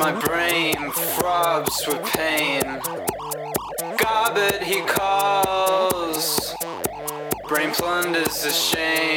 my brain throbs with pain. Garbage he calls, brain plunders the shame.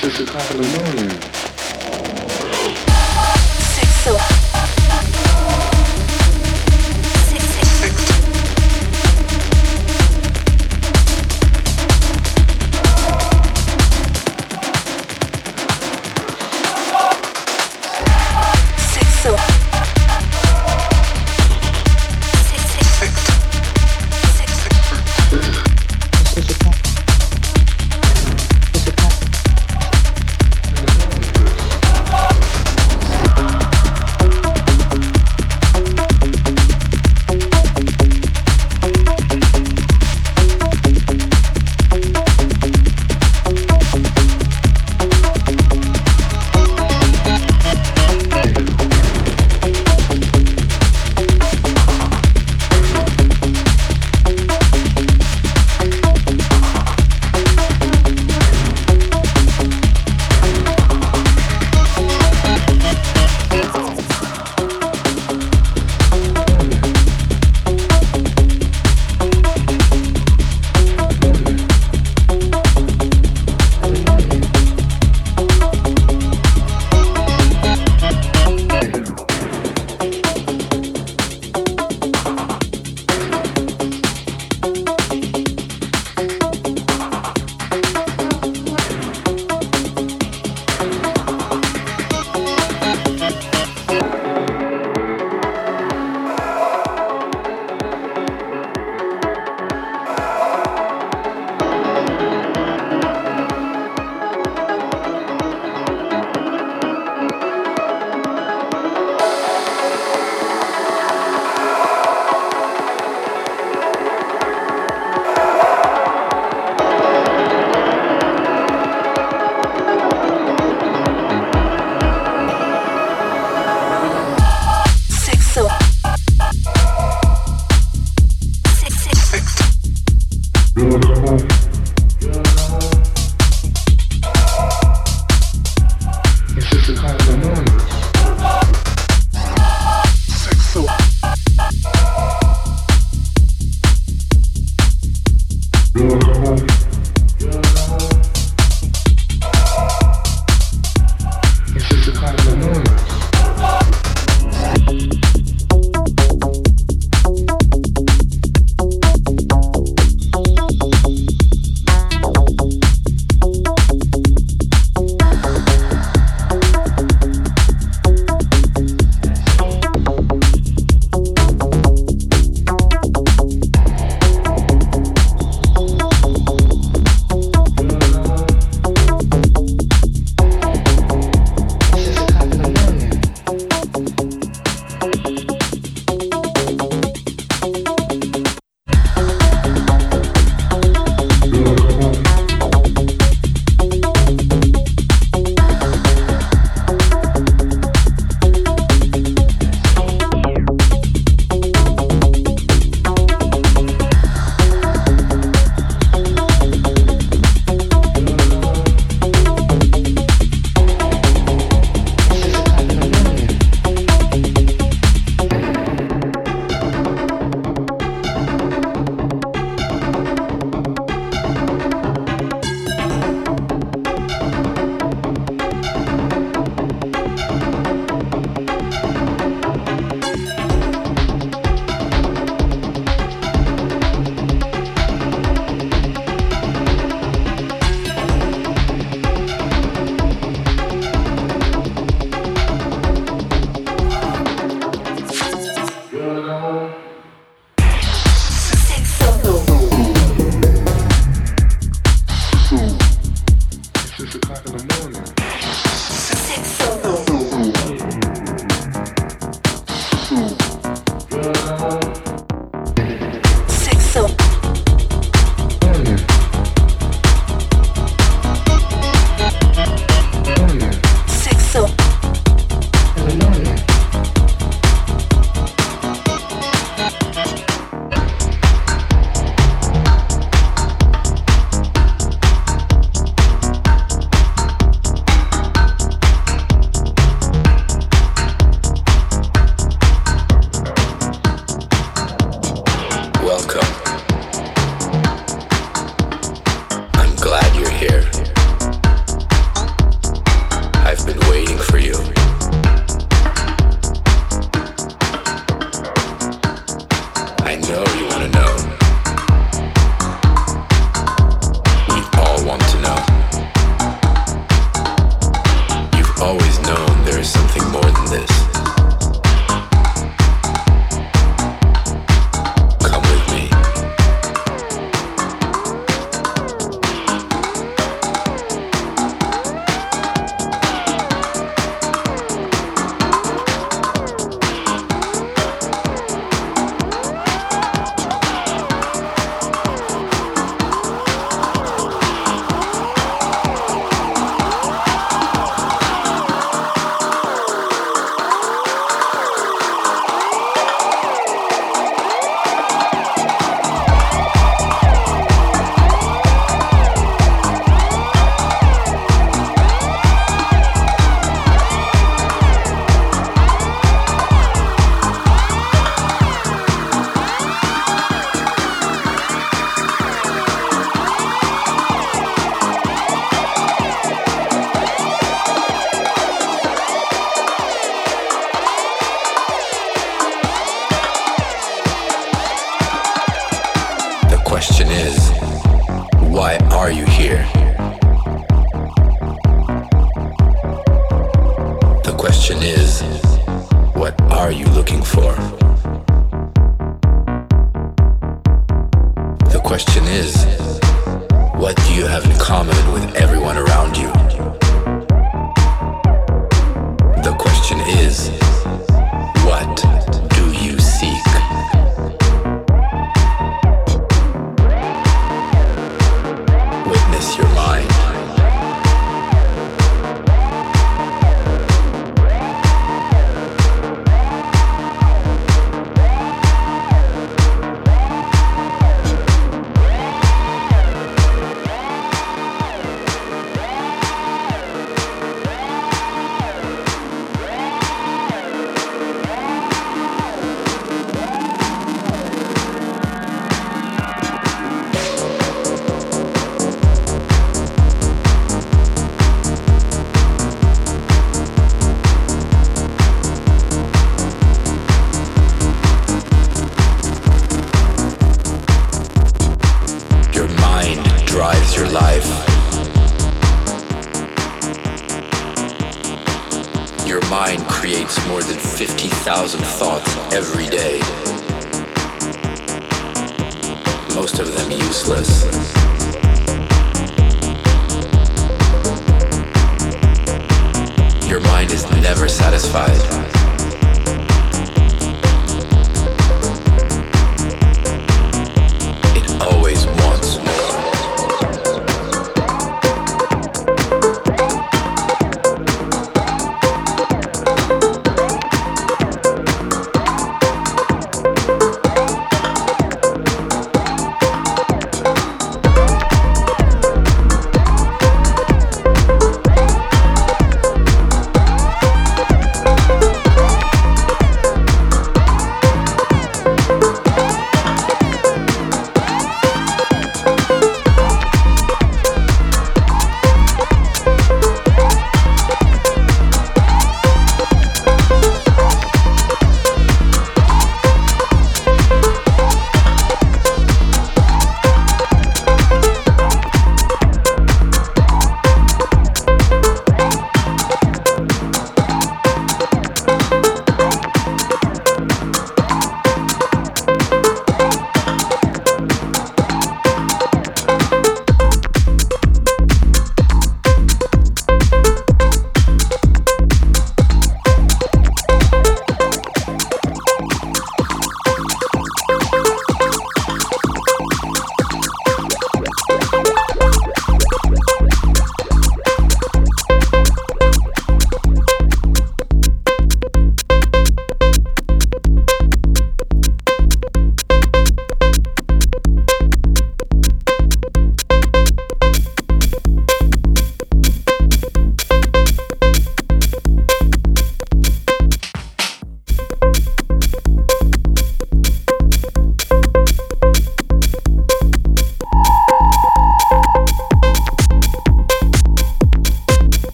Six o'clock in the morning. Six.